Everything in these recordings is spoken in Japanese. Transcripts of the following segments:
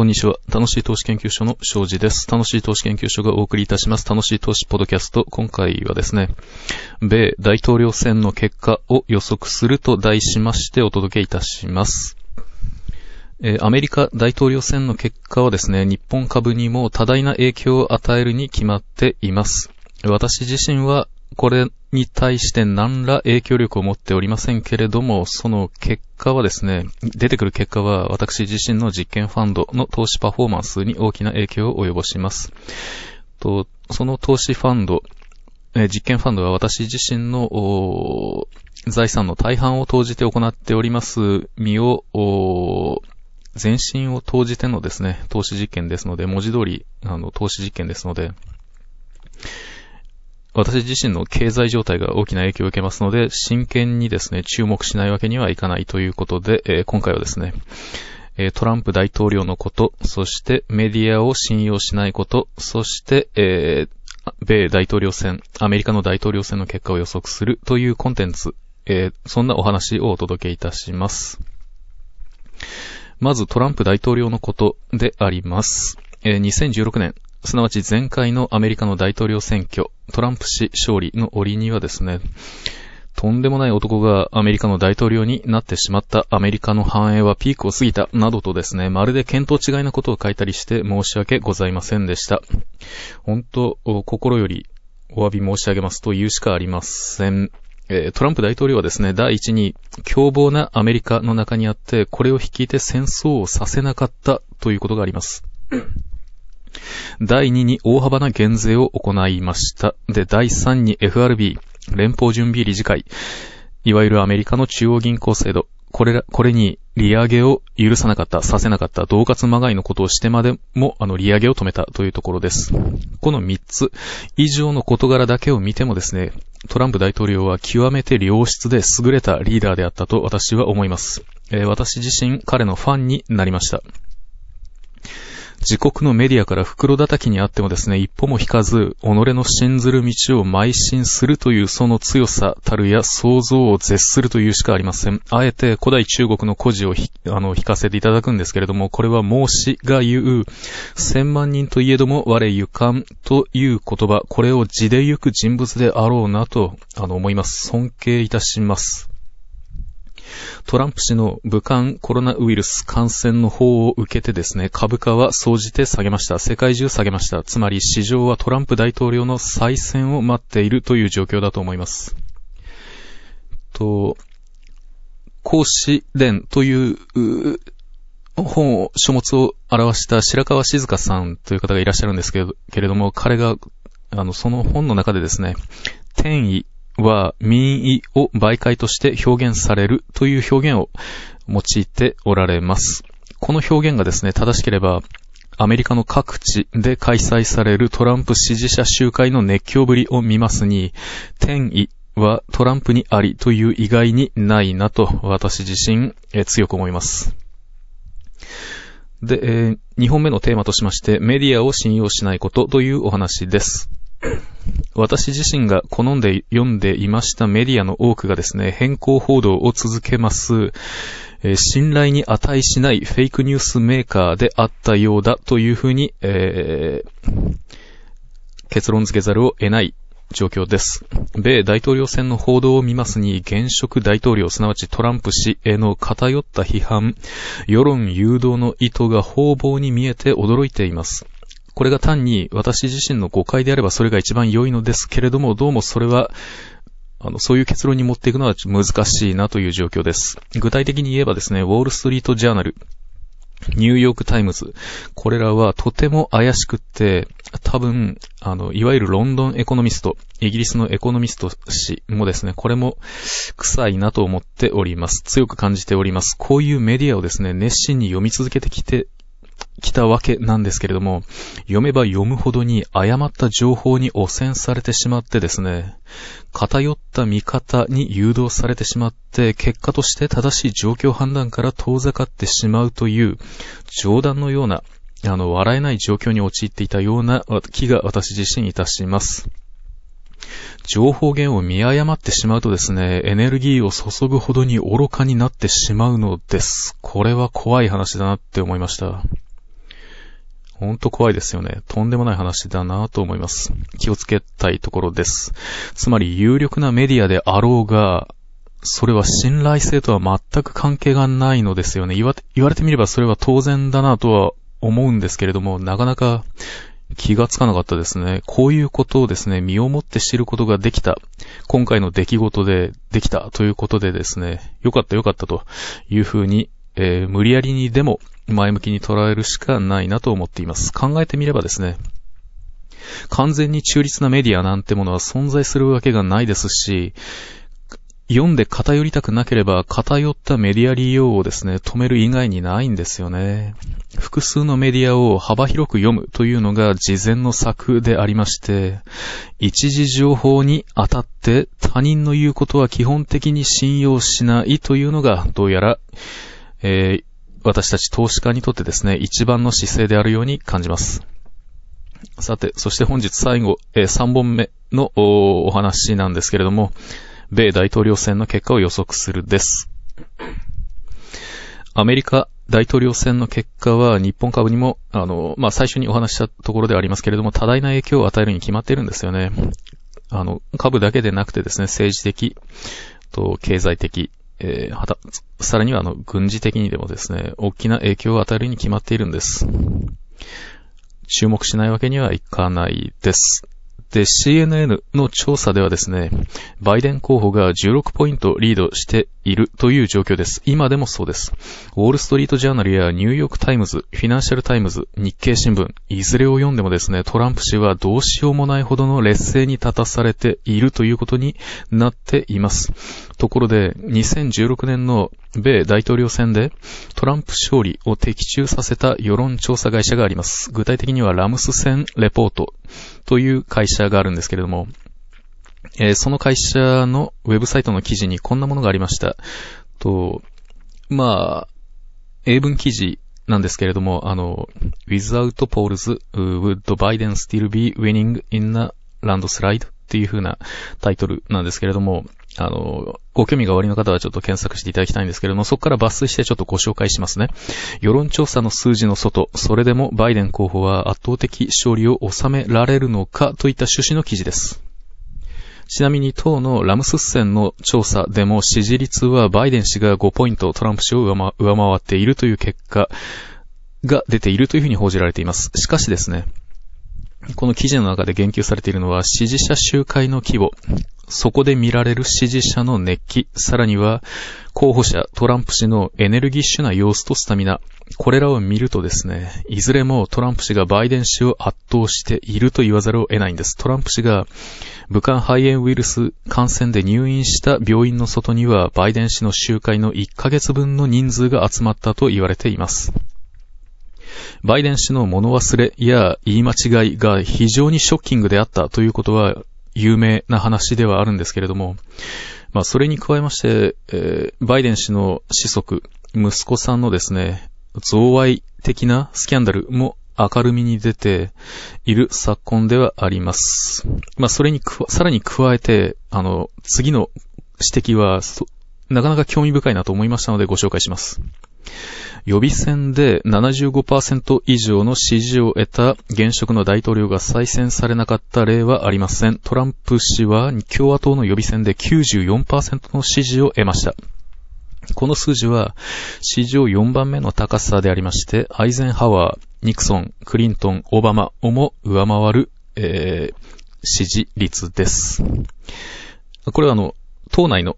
こんにちは。楽しい投資研究所の庄司です。楽しい投資研究所がお送りいたします。楽しい投資ポドキャスト。今回はですね、米大統領選の結果を予測すると題しましてお届けいたします。え、アメリカ大統領選の結果はですね、日本株にも多大な影響を与えるに決まっています。私自身はこれに対して何ら影響力を持っておりませんけれども、その結果はですね、出てくる結果は私自身の実験ファンドの投資パフォーマンスに大きな影響を及ぼします。とその投資ファンド、え実験ファンドは私自身の財産の大半を投じて行っております身を全身を投じてのですね、投資実験ですので、文字通り、あの、投資実験ですので、私自身の経済状態が大きな影響を受けますので、真剣にですね、注目しないわけにはいかないということで、えー、今回はですね、えトランプ大統領のこと、そしてメディアを信用しないこと、そして、えー、米大統領選、アメリカの大統領選の結果を予測するというコンテンツ、えー、そんなお話をお届けいたします。まずトランプ大統領のことであります。えー、2016年、すなわち前回のアメリカの大統領選挙、トランプ氏勝利の折にはですね、とんでもない男がアメリカの大統領になってしまった、アメリカの繁栄はピークを過ぎた、などとですね、まるで見当違いなことを書いたりして申し訳ございませんでした。本当、心よりお詫び申し上げますと言うしかありません。トランプ大統領はですね、第一に凶暴なアメリカの中にあって、これを率いて戦争をさせなかったということがあります。第2に大幅な減税を行いました。で、第3に FRB、連邦準備理事会、いわゆるアメリカの中央銀行制度、これら、これに利上げを許さなかった、させなかった、同活まがいのことをしてまでも、あの、利上げを止めたというところです。この3つ以上の事柄だけを見てもですね、トランプ大統領は極めて良質で優れたリーダーであったと私は思います。えー、私自身彼のファンになりました。自国のメディアから袋叩きにあってもですね、一歩も引かず、己の信ずる道を邁進するというその強さたるや想像を絶するというしかありません。あえて古代中国の故事をあの、引かせていただくんですけれども、これは孟子が言う、千万人といえども我ゆかんという言葉、これを字で行く人物であろうなと、あの、思います。尊敬いたします。トランプ氏の武漢コロナウイルス感染の方を受けてですね、株価は総じて下げました。世界中下げました。つまり市場はトランプ大統領の再選を待っているという状況だと思います。と、孔子伝という本を、書物を表した白川静香さんという方がいらっしゃるんですけれども、彼が、あの、その本の中でですね、天意、は民意を媒介として表現されるという表現を用いておられます。この表現がですね、正しければ、アメリカの各地で開催されるトランプ支持者集会の熱狂ぶりを見ますに、天意はトランプにありという意外にないなと私自身、え強く思います。で、えー、2本目のテーマとしまして、メディアを信用しないことというお話です。私自身が好んで読んでいましたメディアの多くがですね、変更報道を続けます、えー、信頼に値しないフェイクニュースメーカーであったようだというふうに、えー、結論付けざるを得ない状況です。米大統領選の報道を見ますに、現職大統領、すなわちトランプ氏への偏った批判、世論誘導の意図が方々に見えて驚いています。これが単に私自身の誤解であればそれが一番良いのですけれども、どうもそれは、あの、そういう結論に持っていくのは難しいなという状況です。具体的に言えばですね、ウォールストリートジャーナル、ニューヨークタイムズ、これらはとても怪しくって、多分、あの、いわゆるロンドンエコノミスト、イギリスのエコノミスト氏もですね、これも臭いなと思っております。強く感じております。こういうメディアをですね、熱心に読み続けてきて来たわけなんですけれども、読めば読むほどに誤った情報に汚染されてしまってですね、偏った見方に誘導されてしまって、結果として正しい状況判断から遠ざかってしまうという、冗談のような、あの、笑えない状況に陥っていたような気が私自身いたします。情報源を見誤ってしまうとですね、エネルギーを注ぐほどに愚かになってしまうのです。これは怖い話だなって思いました。ほんと怖いですよね。とんでもない話だなと思います。気をつけたいところです。つまり有力なメディアであろうが、それは信頼性とは全く関係がないのですよね。言わ言われてみればそれは当然だなとは思うんですけれども、なかなか気がつかなかったですね。こういうことをですね、身をもって知ることができた。今回の出来事でできたということでですね、よかったよかったというふうに、えー、無理やりにでも前向きに捉えるしかないなと思っています。考えてみればですね、完全に中立なメディアなんてものは存在するわけがないですし、読んで偏りたくなければ偏ったメディア利用をですね、止める以外にないんですよね。複数のメディアを幅広く読むというのが事前の策でありまして、一時情報に当たって他人の言うことは基本的に信用しないというのがどうやら、えー、私たち投資家にとってですね、一番の姿勢であるように感じます。さて、そして本日最後、えー、3本目のお話なんですけれども、米大統領選の結果を予測するです。アメリカ大統領選の結果は日本株にも、あの、まあ、最初にお話したところではありますけれども、多大な影響を与えるに決まっているんですよね。あの、株だけでなくてですね、政治的、と、経済的、えー、はた、さらにはあの、軍事的にでもですね、大きな影響を与えるに決まっているんです。注目しないわけにはいかないです。で、CNN の調査ではですね、バイデン候補が16ポイントリードしているという状況です。今でもそうです。ウォールストリートジャーナルやニューヨークタイムズ、フィナンシャルタイムズ、日経新聞、いずれを読んでもですね、トランプ氏はどうしようもないほどの劣勢に立たされているということになっています。ところで、2016年の米大統領選でトランプ勝利を的中させた世論調査会社があります。具体的にはラスムセンレポートという会社があるんですけれども、えー、その会社のウェブサイトの記事にこんなものがありました。と、まあ、英文記事なんですけれども、あの、without polls would Biden still be winning in a landslide っていう風なタイトルなんですけれども、あの、ご興味がおありの方はちょっと検索していただきたいんですけれども、そこから抜粋してちょっとご紹介しますね。世論調査の数字の外、それでもバイデン候補は圧倒的勝利を収められるのかといった趣旨の記事です。ちなみに党のラムスッセンの調査でも支持率はバイデン氏が5ポイントトランプ氏を上回っているという結果が出ているというふうに報じられています。しかしですね、この記事の中で言及されているのは支持者集会の規模、そこで見られる支持者の熱気、さらには候補者トランプ氏のエネルギッシュな様子とスタミナ、これらを見るとですね、いずれもトランプ氏がバイデン氏を圧倒していると言わざるを得ないんです。トランプ氏が武漢肺炎ウイルス感染で入院した病院の外にはバイデン氏の集会の1ヶ月分の人数が集まったと言われています。バイデン氏の物忘れや言い間違いが非常にショッキングであったということは有名な話ではあるんですけれども、まあそれに加えまして、えー、バイデン氏の子息、息子さんのですね、増賄的なスキャンダルも明るみに出ている昨今ではあります。まあそれにさらに加えて、あの、次の指摘は、なかなか興味深いなと思いましたのでご紹介します。予備選で75%以上の支持を得た現職の大統領が再選されなかった例はありません。トランプ氏は共和党の予備選で94%の支持を得ました。この数字は史上4番目の高さでありまして、アイゼンハワー、ニクソン、クリントン、オバマをも上回る、えー、支持率です。これはあの、党内の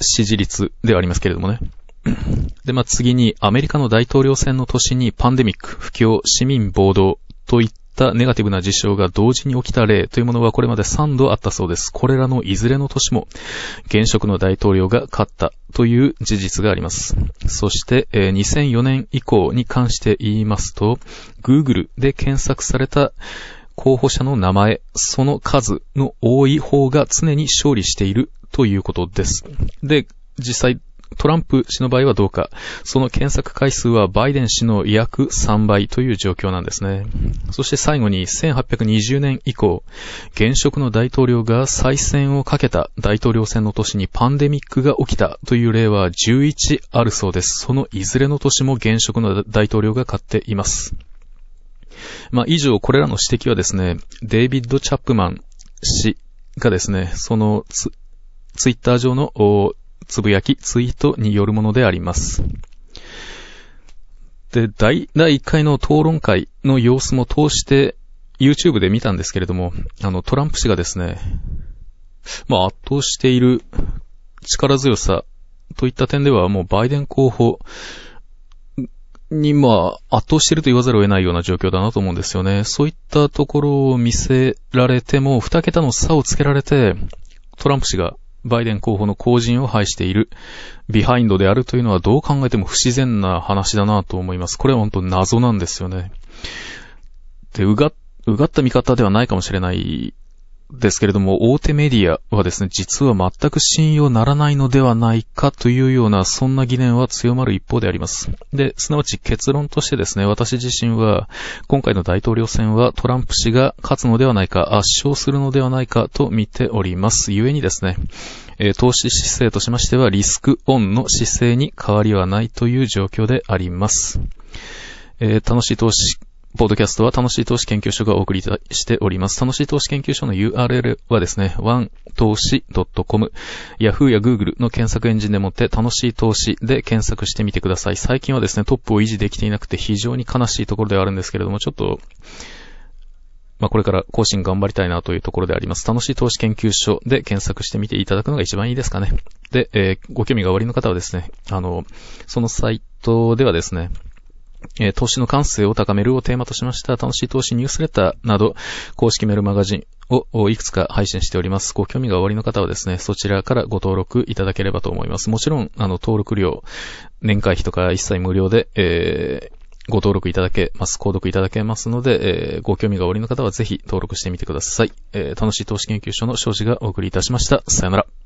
支持率ではありますけれどもね。で、まあ、次にアメリカの大統領選の年にパンデミック、不況、市民暴動といったネガティブな事象が同時に起きた例というものはこれまで3度あったそうです。これらのいずれの年も現職の大統領が勝ったという事実があります。そして、えー、2004年以降に関して言いますと、Google で検索された候補者の名前、その数の多い方が常に勝利しているということです。で、実際トランプ氏の場合はどうか。その検索回数はバイデン氏の約3倍という状況なんですね。そして最後に1820年以降、現職の大統領が再選をかけた大統領選の年にパンデミックが起きたという例は11あるそうです。そのいずれの年も現職の大統領が勝っています。まあ、以上、これらの指摘はですね、デイビッド・チャップマン氏がですね、そのツツイッター上のつぶやき、ツイートによるものであります。で、第、第1回の討論会の様子も通して YouTube で見たんですけれども、あの、トランプ氏がですね、まあ圧倒している力強さといった点ではもうバイデン候補にまあ圧倒していると言わざるを得ないような状況だなと思うんですよね。そういったところを見せられても、二桁の差をつけられて、トランプ氏がバイデン候補の後陣を排しているビハインドであるというのはどう考えても不自然な話だなと思います。これは本当謎なんですよね。で、うが、うがった見方ではないかもしれないですけれども、大手メディアはですね、実は全く信用ならないのではないかというような、そんな疑念は強まる一方であります。で、すなわち結論としてですね、私自身は、今回の大統領選はトランプ氏が勝つのではないか、圧勝するのではないかと見ております。故にですね、投資姿勢としましては、リスクオンの姿勢に変わりはないという状況であります。えー、楽しい投資ポードキャストは楽しい投資研究所がお送りしております。楽しい投資研究所の URL はですね、one 投資 .com、Yahoo や Google の検索エンジンでもって楽しい投資で検索してみてください。最近はですね、トップを維持できていなくて非常に悲しいところではあるんですけれども、ちょっと、まあ、これから更新頑張りたいなというところであります。楽しい投資研究所で検索してみていただくのが一番いいですかね。で、えー、ご興味がおありの方はですね、あの、そのサイトではですね、え投資の感性を高めるをテーマとしました楽しい投資ニュースレターなど、公式メールマガジンをいくつか配信しております。ご興味がおありの方はですね、そちらからご登録いただければと思います。もちろん、あの、登録料、年会費とか一切無料で、えーご登録いただけます、購読いただけますので、えー、ご興味がおありの方はぜひ登録してみてください。えー、楽しい投資研究所の庄司がお送りいたしました。さよなら。